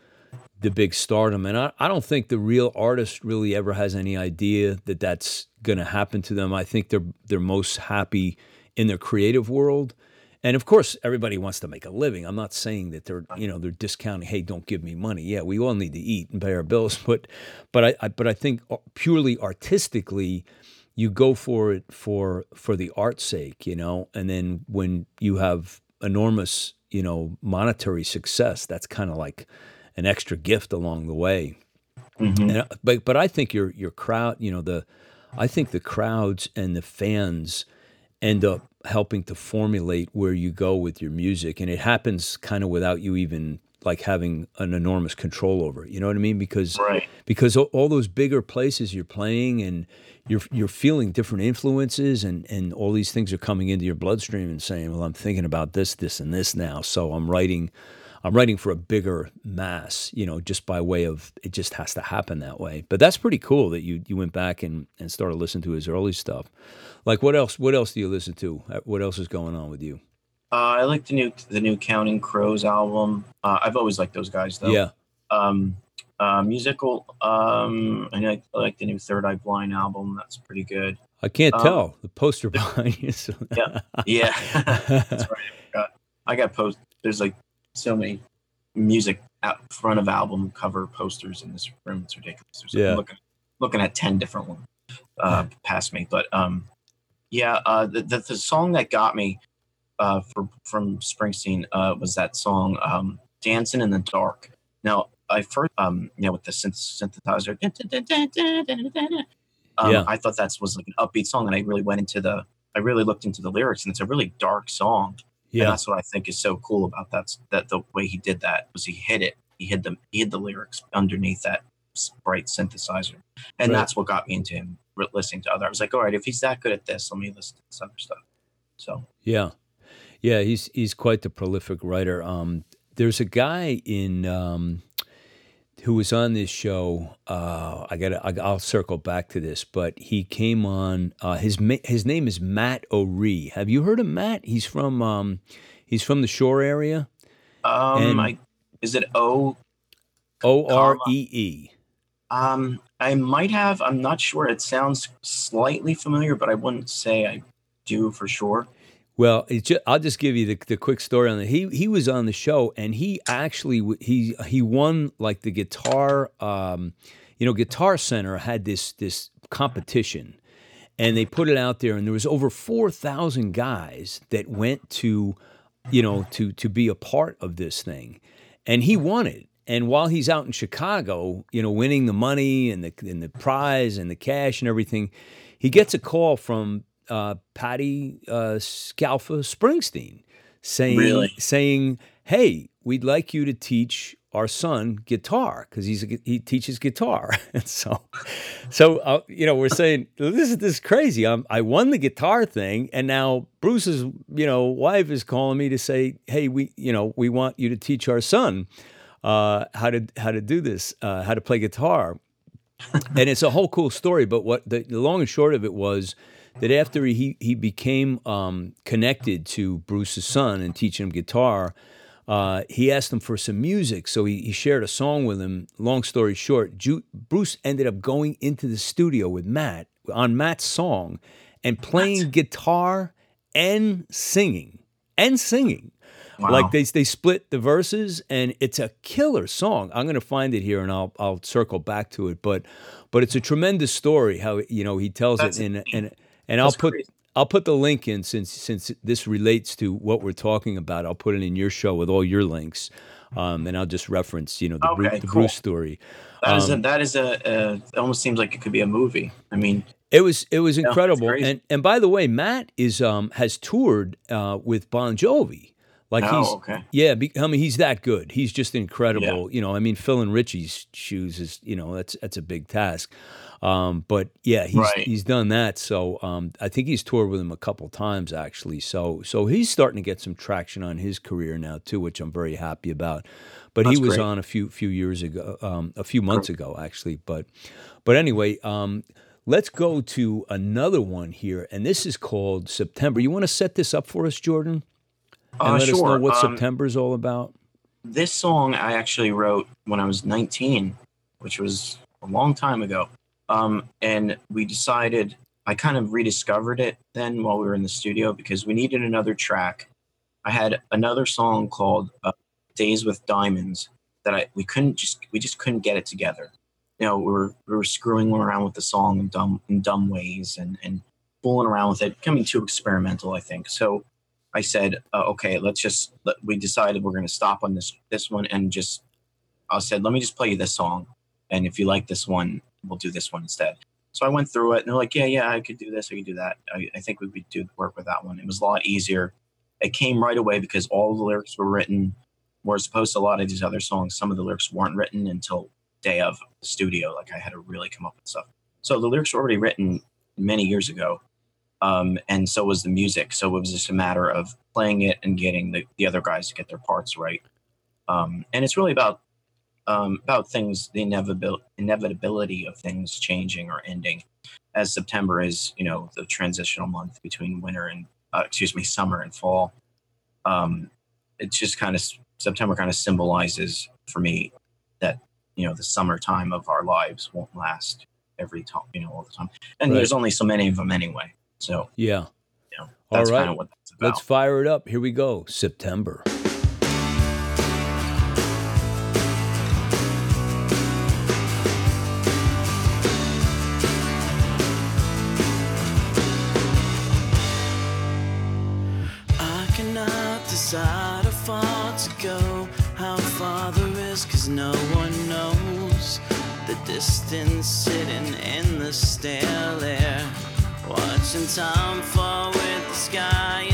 the big stardom. And I, I don't think the real artist really ever has any idea that that's going to happen to them. I think they're they're most happy in their creative world. And of course, everybody wants to make a living. I'm not saying that they're, you know, they're discounting. Hey, don't give me money. Yeah, we all need to eat and pay our bills. [LAUGHS] But, but I, I but I think purely artistically, you go for it for for the art's sake, you know. And then when you have enormous, you know, monetary success, that's kind of like an extra gift along the way.
Mhm.
And, but but I think your your crowd, you know, the I think the crowds and the fans end up helping to formulate where you go with your music, and it happens kind of without you even like having an enormous control over it. You know what I mean? Because
Right.
because all, all those bigger places you're playing and you're you're feeling different influences and and all these things are coming into your bloodstream and saying, well, I'm thinking about this, this, and this now, so I'm writing. I'm writing for a bigger mass, you know, just by way of it just has to happen that way. But that's pretty cool that you you went back and, and started listening to his early stuff. Like what else what else do you listen to? Uh, What else is going on with you?
Uh, I like the new the new Counting Crows album. Uh, I've always liked those guys though.
Yeah.
um uh musical um i like, I like the new third eye blind album that's pretty good
I can't
Um,
tell. The poster [LAUGHS] behind you. So.
Yeah. [LAUGHS] yeah [LAUGHS] that's right I, forgot. I got post there's like so many music out front of album cover posters in this room. It's ridiculous. There's,
Yeah.
Looking, looking at ten different ones uh, past me, but um, yeah, uh, the, the the song that got me uh, for, from Springsteen uh, was that song um, "Dancing in the Dark." Now, I first um, you know with the synth- synthesizer, um,
Yeah.
I thought that was like an upbeat song, and I really went into the I really looked into the lyrics, and it's a really dark song. And
Yeah.
that's what I think is so cool about that. That the way he did that was he hid it. He hid them. He hid the lyrics underneath that bright synthesizer, and
Right.
that's what got me into him listening to other. I was like, all right, if he's that good at this, let me listen to this other stuff. So
Yeah, yeah, he's he's quite the prolific writer. Um, there's a guy in um, who was on this show. Uh, I got. I'll circle back to this, but he came on. Uh, his his name is Matt O'Ree. Have you heard of Matt? He's from um, he's from the Shore area.
um,
And-
I, is it O?
O R E E.
Um, I might have. I'm not sure. It sounds slightly familiar, but I wouldn't say I do for sure.
Well, it's ju- I'll just give you the, the quick story on it. He he was on the show and he actually he he won like the guitar. Um, you know, Guitar Center had this this competition, and they put it out there, and there was over four thousand guys that went to, you know, to to be a part of this thing, and he won it. And while he's out in Chicago, you know, winning the money and the and the prize and the cash and everything, he gets a call from uh, Patti uh, Scialfa Springsteen saying
Really?
saying, "Hey, we'd like you to teach our son guitar because he's a, he teaches guitar." [LAUGHS] and so, so uh, you know, we're saying this is this is crazy. I'm, I won the guitar thing, and now Bruce's you know wife is calling me to say, "Hey, we you know we want you to teach our son." Uh, how to how to do this, uh, how to play guitar, and it's a whole cool story. But what the, the long and short of it was that after he he became um, connected to Bruce's son and teaching him guitar, uh, he asked him for some music. So he, he shared a song with him. Long story short, Ju- Bruce ended up going into the studio with Matt on Matt's song and playing guitar and singing and singing.
Wow.
Like they they split the verses, and it's a killer song. I'm gonna find it here, and I'll I'll circle back to it. But but it's a tremendous story. How you know he tells
That's
it in. And and I'll put
crazy.
I'll put the link in since since this relates to what we're talking about. I'll put it in your show with all your links, um, and I'll just reference you know the,
Okay,
the
cool.
Bruce story.
That is
Um,
a that is a, a almost seems like it could be a movie. I mean,
It was it was incredible. and and by the way, Matt is um has toured uh, with Bon Jovi. Like
oh,
he's
okay.
Yeah, I mean he's that good. He's just incredible. You know, I mean fill and Richie's shoes is you know that's that's a big task. Um, but yeah, he's
Right.
he's done that. So um, I think he's toured with him a couple times actually. So so he's starting to get some traction on his career now too, which I'm very happy about. But he was
great.
on a few few years ago, um, a few months ago actually. But but anyway, um, let's go to another one here, and this is called September. You want to set this up for us, Jordan? and
Uh,
let us know
sure.
what
Um,
is all about.
this song I actually wrote when I was 19, which was a long time ago. Um, and we decided, I kind of rediscovered it then while we were in the studio because we needed another track. I had another song called uh, Days with Diamonds that I we couldn't just we just couldn't get it together. You know, we were we were screwing around with the song in dumb in dumb ways and and fooling around with it, becoming too experimental, I think. So I said, uh, okay, let's just. Let, we decided we're going to stop on this this one and just. I said, let me just play you this song, and if you like this one, we'll do this one instead. So I went through it, and they're like, yeah, yeah, I could do this, I could do that. I, I think we could do work with that one. It was a lot easier. It came right away because all the lyrics were written. Whereas opposed to a lot of these other songs, some of the lyrics weren't written until day of the studio. Like I had to really come up with stuff. So the lyrics were already written many years ago um, and so was the music. So it was just a matter of playing it and getting the, the other guys to get their parts right. Um, and it's really about um, about things, the inevitabil- inevitability of things changing or ending, as September is, you know, the transitional month between winter and uh, excuse me, summer and fall. Um, it's just kind of September kind of symbolizes for me that you know the summertime of our lives won't last every time, you know, all the time. And
Right.
there's only so many of them anyway. So
Yeah.
you know, that's
right.
kind of what that's about.
Let's fire it up. Here we go. September.
Distance sitting in the stale air. Watching time fall with the sky,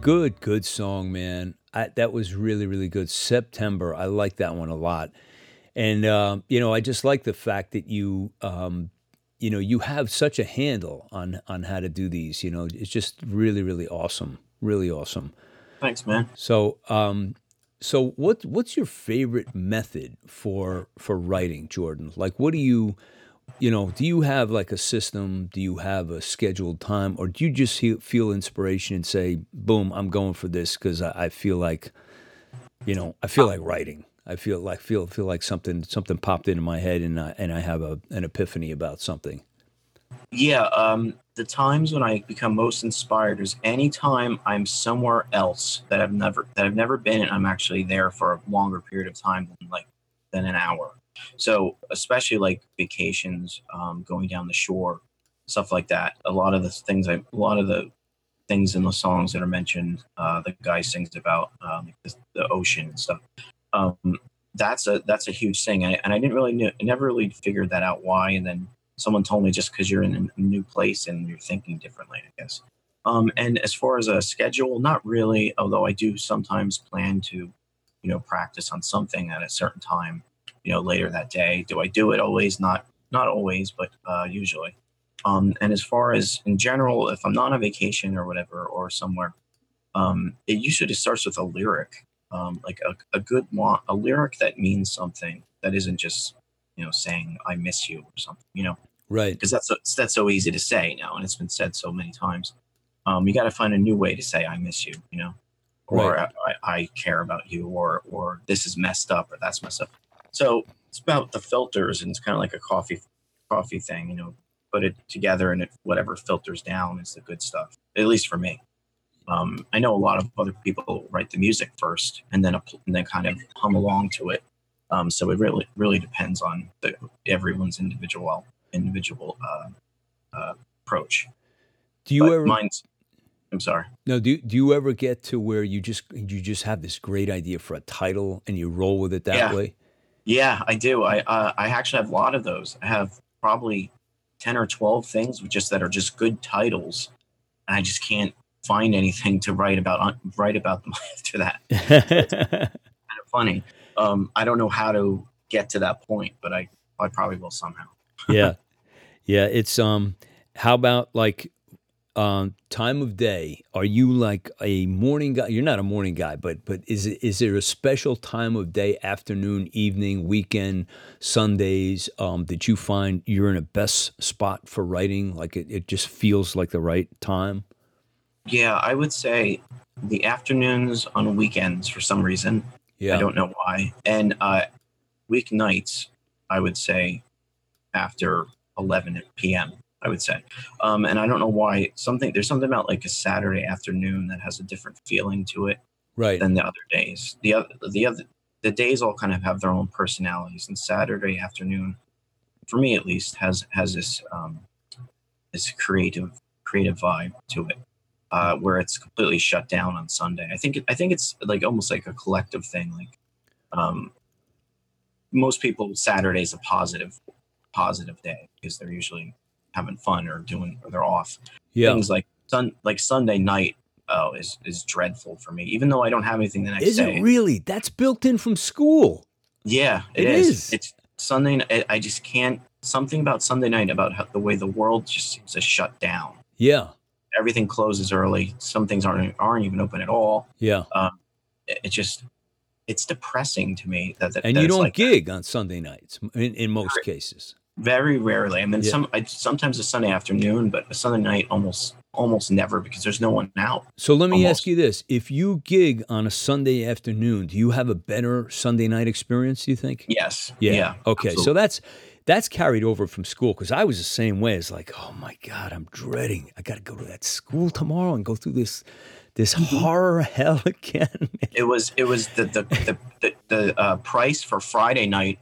good, good song, man. I, that was really, really good. September, I like that one a lot, and um, you know, I just like the fact that you, um, you know, you have such a handle on on how to do these. You know, it's just really, really awesome, really awesome.
Thanks, man.
So, um, so what what's your favorite method for for writing, Jordan? Like, what do you, you know, do you have like a system? Do you have a scheduled time, or do you just he- feel inspiration and say, "Boom, I'm going for this" because I, I feel like, you know, I feel like writing. I feel like feel feel like something something popped into my head, and I, and I have a, an epiphany about something.
Yeah, um, the times when I become most inspired is anytime I'm somewhere else that I've never that I've never been, and I'm actually there for a longer period of time than like than an hour. So especially like vacations, um, going down the shore, stuff like that. A lot of the things I, a lot of the things in the songs that are mentioned, uh, the guy sings about um, the, the ocean and stuff. Um, that's a that's a huge thing, and I, and I didn't really knew, never really figured that out why. And then someone told me just because you're in a new place and you're thinking differently, I guess. Um, and as far as a schedule, not really. Although I do sometimes plan to, you know, practice on something at a certain time, you know, later that day. Do I do it always? Not not always, but uh, usually. Um, and as far as in general, if I'm not on a vacation or whatever or somewhere, um, it usually starts with a lyric, um, like a, a good one, a lyric that means something that isn't just you know saying "I miss you" or something, you know,
Right.
because that's so, that's so easy to say now, and it's been said so many times. Um, you got to find a new way to say "I miss you," you know, or
Right.
I, I care about you, or or this is messed up, or that's messed up. So it's about the filters, and it's kind of like a coffee coffee thing, you know. Put it together, and it whatever filters down is the good stuff. At least for me. Um, I know a lot of other people write the music first, and then and then kind of hum along to it. Um, so it really really depends on the, everyone's individual individual uh, uh, approach.
Do you
But
ever
mine's. I'm sorry.
no? Do do you ever get to where you just you just have this great idea for a title and you roll with it that
Yeah.
way?
Yeah, I do. I uh, I actually have a lot of those. I have probably ten or twelve things just that are just good titles, and I just can't find anything to write about on, write about them [LAUGHS] after that. [LAUGHS] Kind of funny. Um, I don't know how to get to that point, but I I probably will somehow.
yeah, yeah. It's um. How about like um time of day? Are you like a morning guy? You're not a morning guy, but but is it is there a special time of day, afternoon, evening, weekend, Sundays um, that you find you're in a best spot for writing? Like it, it just feels like the right time.
Yeah, I would say the afternoons on weekends for some reason.
Yeah.
I don't know why. And uh, weeknights, I would say after 11 p.m. I would say, um, and I don't know why. Something there's something about like a Saturday afternoon that has a different feeling to it
right.
than the other days. The other the other the days all kind of have their own personalities, and Saturday afternoon, for me at least, has has this um, this creative creative vibe to it, uh, where it's completely shut down on Sunday. I think it, I think it's like almost like a collective thing. Like um, most people, Saturday's a positive positive day because they're usually having fun or doing or they're off
Yeah.
things like sun like Sunday night oh is is dreadful for me. Even though I don't have anything the next
Is
day.
it really? That's built in from school.
yeah,
It
it is.
is.
It's Sunday. I- just can't. Something about Sunday night about how, the way the world just seems to shut down.
Yeah.
Everything closes early. Some things aren't aren't even open at all.
Yeah.
Um, it, it just it's depressing to me that, that
And
that
you don't
like that.
gig on Sunday nights in, in most cases.
Very rarely. I mean,
Yeah.
some I, sometimes a Sunday afternoon, but a Sunday night almost almost never because there's no one out.
So let me ask you this: If you gig on a Sunday afternoon, do you have a better Sunday night experience? Do you think?
Yes.
Yeah.
Yeah.
okay. So that's that's carried over from school because I was the same way. It's like, oh my god, I'm dreading. I got to go to that school tomorrow and go through this this
Mm-hmm.
horror [LAUGHS] hell again.
It was it was the the the, the, the uh, price for Friday night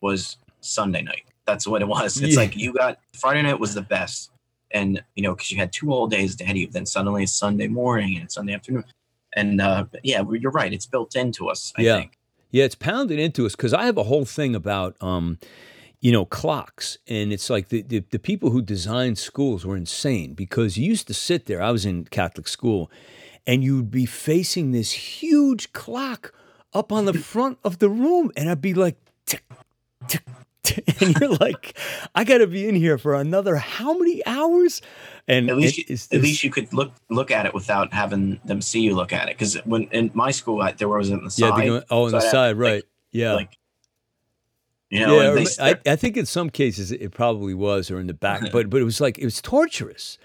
was Sunday night. That's what it was. It's
Yeah.
like you got Friday night was the best, and you know because you had two whole days ahead of you. Then suddenly it's Sunday morning and it's Sunday afternoon, and uh, yeah, you're right. It's built into us. I
Yeah.
think.
Yeah, it's pounded into us because I have a whole thing about, um, you know, clocks. And it's like the, the, the people who designed schools were insane because you used to sit there. I was in Catholic school and you'd be facing this huge clock up on the [LAUGHS] front of the room. And I'd be like, tick, tick, [LAUGHS] And you're like, I got to be in here for another how many hours? And
At least,
it-
you, at least you could look look at it without having them see you look at it. Because when in my school, I, there was on the side.
go, oh, on
so
the
have
side,
like-
right. Yeah.
Like, you know,
yeah, I, I think in some cases it probably was, or in the back, [LAUGHS] but but it was like it was torturous to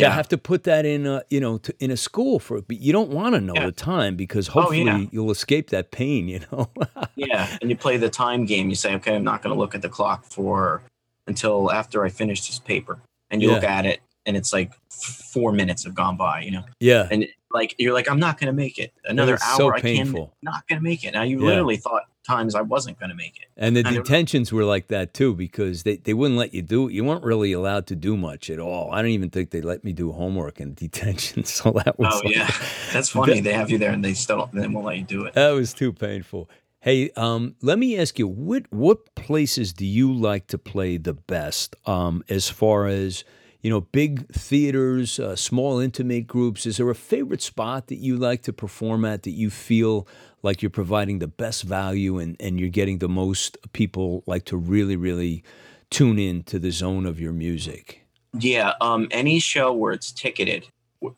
Yeah.
have to put that in, a, you know, to, in a school for. But you don't want to know
Yeah.
the time because
Oh,
hopefully
yeah.
you'll escape that pain. You know. [LAUGHS]
Yeah, and you play the time game. You say, okay, I'm not going to look at the clock for until after I finish this paper, and you look at it, and it's like four minutes have gone by. You know,
yeah.
and like you're like, I'm not going to make it. Another hour,
so
I can't.
painful.
Not going to make it. Now you
Yeah.
literally thought times I wasn't going to make it.
And the
I know.
detentions were like that too because they, they wouldn't let you do You weren't really allowed to do much at all. I don't even think they let me do homework in [LAUGHS] detention. So that was
Oh
like-
yeah, [LAUGHS] that's funny. They have you there, and they still don't, they won't let you do it.
That was too painful. Hey, um, let me ask you, what what places do you like to play the best? Um, as far as you know, big theaters, uh, small intimate groups. Is there a favorite spot that you like to perform at that you feel like you're providing the best value and and you're getting the most people like to really really tune in to the zone of your music?
Yeah, um, any show where it's ticketed,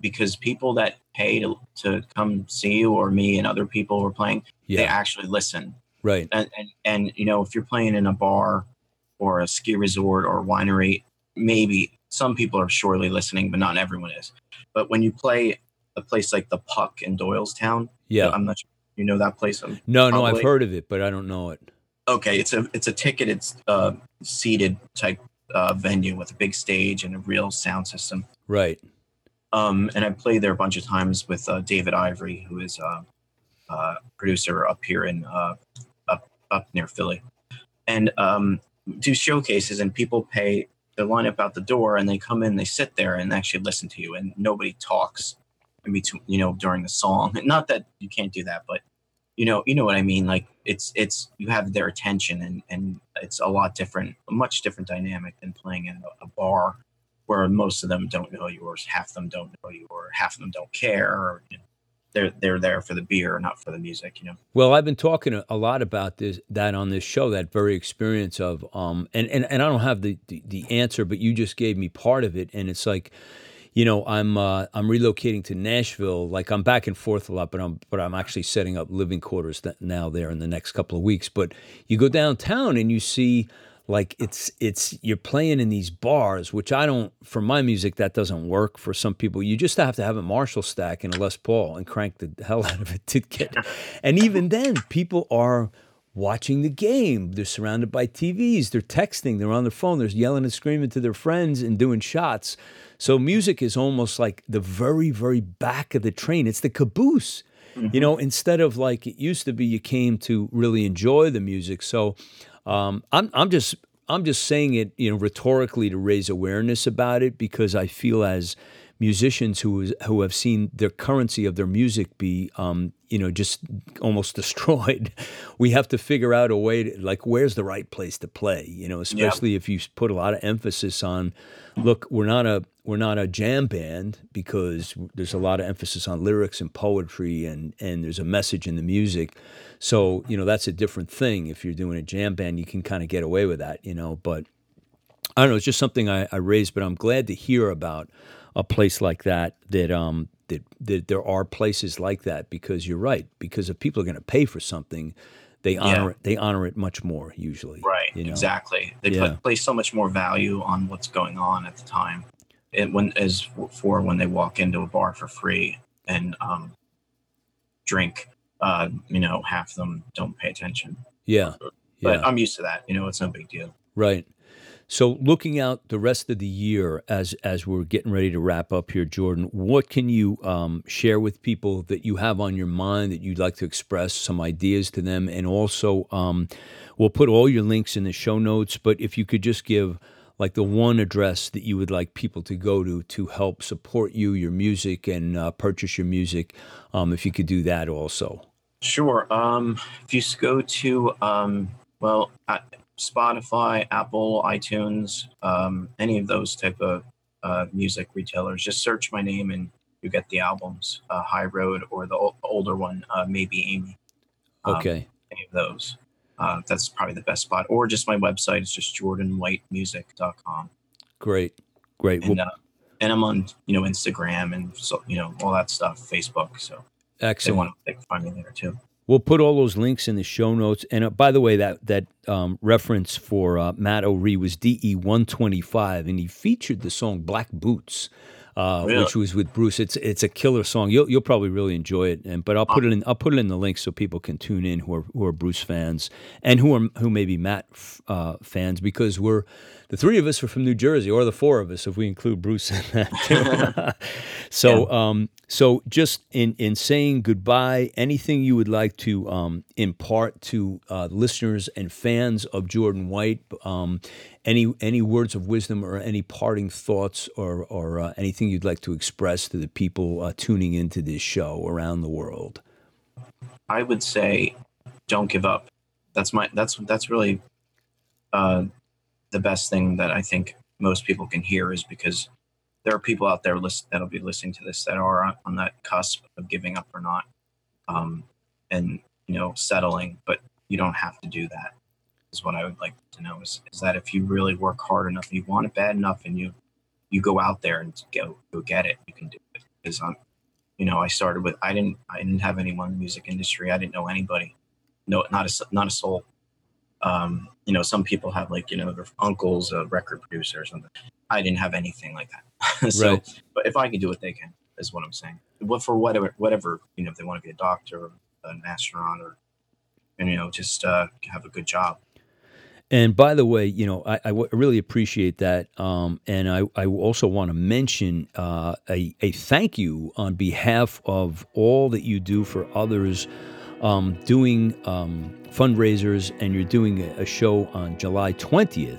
because people that pay to, to come see you or me and other people who are playing,
Yeah.
they actually listen.
Right.
And, and and you know, if you're playing in a bar or a ski resort or winery, maybe some people are surely listening, but not everyone is. But when you play a place like the Puck in Doylestown,
Yeah.
I'm not sure you know that place. Um,
No, no, I've heard of it, but I don't know it.
okay it's a it's a ticketed uh seated type uh venue with a big stage and a real sound system
Right.
um and i played there a bunch of times with uh, david ivory who is uh, uh producer up here in uh up up near philly and um do showcases and people pay they line up out the door and they come in they sit there and actually listen to you and nobody talks in between you know during the song. And not that you can't do that but you know you know what i mean? Like it's it's you have their attention and and it's a lot different a much different dynamic than playing in a, a bar where most of them don't know you or half of them don't know you or half of them don't care or you know, they're they're there for the beer not for the music you know
Well, I've been talking a- lot about this that on this show, that very experience of um and and, and I don't have the, the the answer, but you just gave me part of it and it's like you know, I'm uh, I'm relocating to Nashville. Like I'm back and forth a lot, but I'm but I'm actually setting up living quarters now there in the next couple of weeks. But you go downtown and you see like it's it's you're playing in these bars, which I don't for my music that doesn't work for some people. You just have to have a Marshall stack and a Les Paul and crank the [LAUGHS] hell out of it to get. And even then, people are watching the game. They're surrounded by TVs. They're texting. They're on their phone. They're yelling and screaming to their friends and doing shots. So music is almost like the very, very back of the train. It's the caboose. You mm-hmm. know, instead of like it used to be, you came to really enjoy the music. So um, I'm, I'm just, I'm just saying it, you know, rhetorically to raise awareness about it because I feel as musicians who is, who have seen their currency of their music be, um, you know, just almost [LAUGHS] destroyed. We have to figure out a way to like, where's the right place to play? You know, especially if you put a lot of emphasis on, look, we're not a we're not a jam band because there's a lot of emphasis on lyrics and poetry and and there's a message in the music. So you know that's a different thing. If you're doing a jam band, you can kind of get away with that, you know. But I don't know. It's just something I, I raised, but I'm glad to hear about a place like that. That um that that there are places like that because you're right. Because if people are going to pay for something, they honor it. They honor it much more usually.
right
You know?
exactly they
Yeah.
put, place so much more value on what's going on at the time it, when as for when they walk into a bar for free and um drink uh you know half of them don't pay attention
Yeah.
but
Yeah.
i'm used to that you know it's no big deal
Right. So looking out the rest of the year as as we're getting ready to wrap up here, Jordan, what can you um, share with people that you have on your mind that you'd like to express some ideas to them, and also um, we'll put all your links in the show notes. But if you could just give like the one address that you would like people to go to to help support you, your music, and uh, purchase your music, um, if you could do that also.
Sure. Um, if you go to um, well, Spotify, Apple, iTunes, um, any of those type of uh, music retailers, just search my name and you get the albums. Uh, High Road or the ol- older one, uh, maybe Amy. Um,
Okay.
Any of those. Uh, that's probably the best spot. Or just my website. It's just jordanwhitemusic.com.
Great. Great.
And
Well,
uh, and I'm on you know Instagram and so you know all that stuff, Facebook. So if they want to they find me there too.
We'll put all those links in the show notes. And uh, by the way, that that um, reference for uh, Matt O'Ree was DE one twenty five, and he featured the song Black Boots, uh,
Really?
which was with Bruce. It's it's a killer song. You'll you'll probably really enjoy it. And but I'll put it in I'll put it in the link so people can tune in who are who are Bruce fans and who are who may be Matt uh, fans because we're the three of us are from New Jersey, or the four of us if we include Bruce in that. Too. [LAUGHS] so, um, so just in in saying goodbye, anything you would like to um, impart to uh, listeners and fans of Jordan White, um, any any words of wisdom or any parting thoughts or or uh, anything you'd like to express to the people uh, tuning into this show around the world.
I would say don't give up. That's my that's that's really uh, the best thing that I think most people can hear is because there are people out there list, that'll be listening to this that are on, that cusp of giving up or not, um, and you know settling. But you don't have to do that. Is what I would like to know is, is that if you really work hard enough, you want it bad enough, and you you go out there and go go get it. You can do it because I'm, you know, I started with I didn't I didn't have anyone in the music industry. I didn't know anybody, no, not a not a soul. Um, you know, some people have like you know their uncles a record producer or something. I didn't have anything like that. [LAUGHS] so, right. but if I can do it, they can. Is what I'm saying. What for whatever whatever you know if they want to be a doctor or an astronaut or and you know just uh, have a good job.
And by the way, you know, I, I w- really appreciate that. Um, and I, I also want to mention uh, a, a thank you on behalf of all that you do for others um, doing um, fundraisers, and you're doing a, a show on July 20th,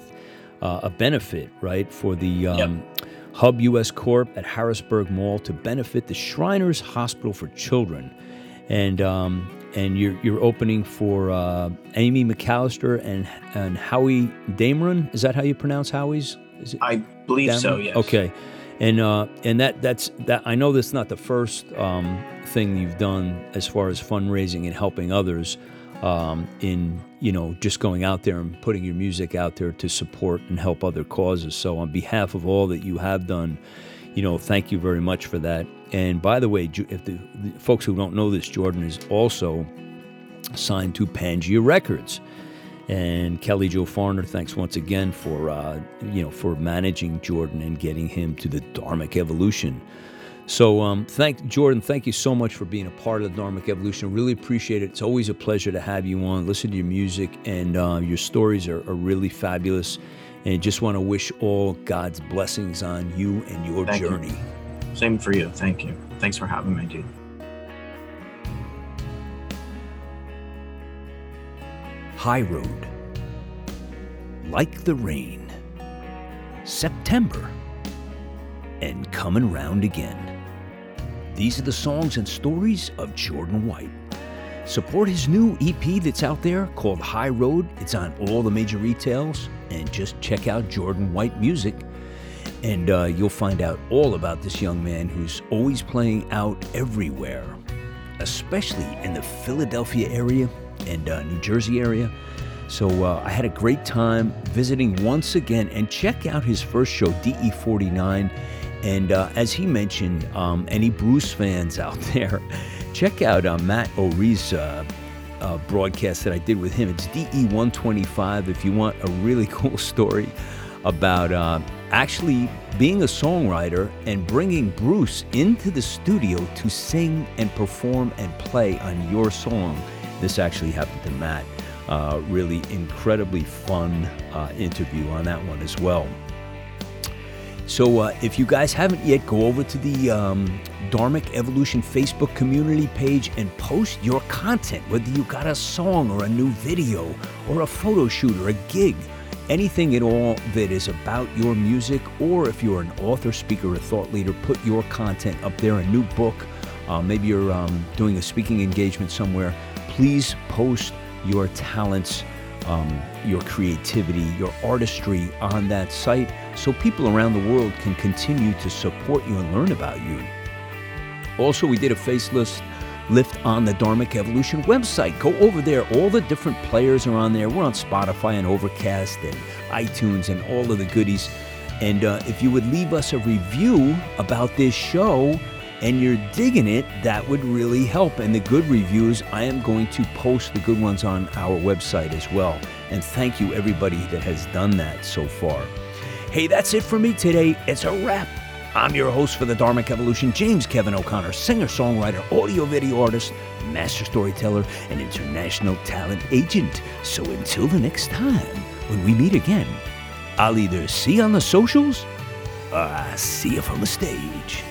uh, a benefit, right, for the. Um, yep. Hub US Corp at Harrisburg Mall to benefit the Shriners Hospital for Children. And um, and you're you're opening for uh, Amy McAllister and and Howie Dameron. Is that how you pronounce Howie's? Is
it I believe Dameron? so. Yes.
Okay, and uh, and that that's that. I know that's not the first um, thing you've done as far as fundraising and helping others. Um, in you know just going out there and putting your music out there to support and help other causes. So on behalf of all that you have done, you know, thank you very much for that. And by the way, if the, the folks who don't know this, Jordan is also signed to Pangea Records. And Kelly Joe Farner, thanks once again for uh, you know for managing Jordan and getting him to the Dharmic Evolution. So um, thank Jordan, thank you so much for being a part of the Dharmic Evolution. Really appreciate it. It's always a pleasure to have you on. Listen to your music and uh, your stories are, are really fabulous. And just want to wish all God's blessings on you and your
Thank
journey.
You. Same for you. Thank you. Thanks for having me, dude.
High Road. Like the rain. September. And coming round again. These are the songs and stories of Jordan White. Support his new EP that's out there called High Road. It's on all the major retails. And just check out Jordan White Music. And uh, you'll find out all about this young man who's always playing out everywhere, especially in the Philadelphia area and uh, New Jersey area. So uh, I had a great time visiting once again and check out his first show, DE49. And uh, as he mentioned, um, any Bruce fans out [LAUGHS] there, check out uh, Matt O'Ree's uh, uh, broadcast that I did with him. It's DE 125 if you want a really [LAUGHS] cool story about uh, actually being a songwriter and bringing Bruce into the studio to sing and perform and play on your song. This actually happened to Matt. Uh, really incredibly fun uh, interview on that one as well. So uh, if you guys haven't yet, go over to the um, Dharmic Evolution Facebook community page and post your content, whether you got a song or a new video or a photo shoot or a gig. Anything at all that is about your music, or if you're an author, speaker, or thought leader, put your content up there, a new book. Uh, maybe you're um, doing a speaking engagement somewhere. Please post your talents um, your creativity, your artistry on that site so people around the world can continue to support you and learn about you. Also, we did a faceless lift on the Dharmic Evolution website. Go over there. All the different players are on there. We're on Spotify and Overcast and iTunes and all of the goodies. And uh, if you would leave us a review about this show, and you're digging it, that would really help. And the good reviews, I am going to post the good ones on our website as well. And thank you, everybody that has done that so far. Hey, that's it for me today. It's a wrap. I'm your host for the Dharmic Evolution, James Kevin O'Connor, singer, songwriter, audio video artist, master storyteller, and international talent agent. So until the next time, when we meet again, I'll either see you on the socials or I'll see you from the stage.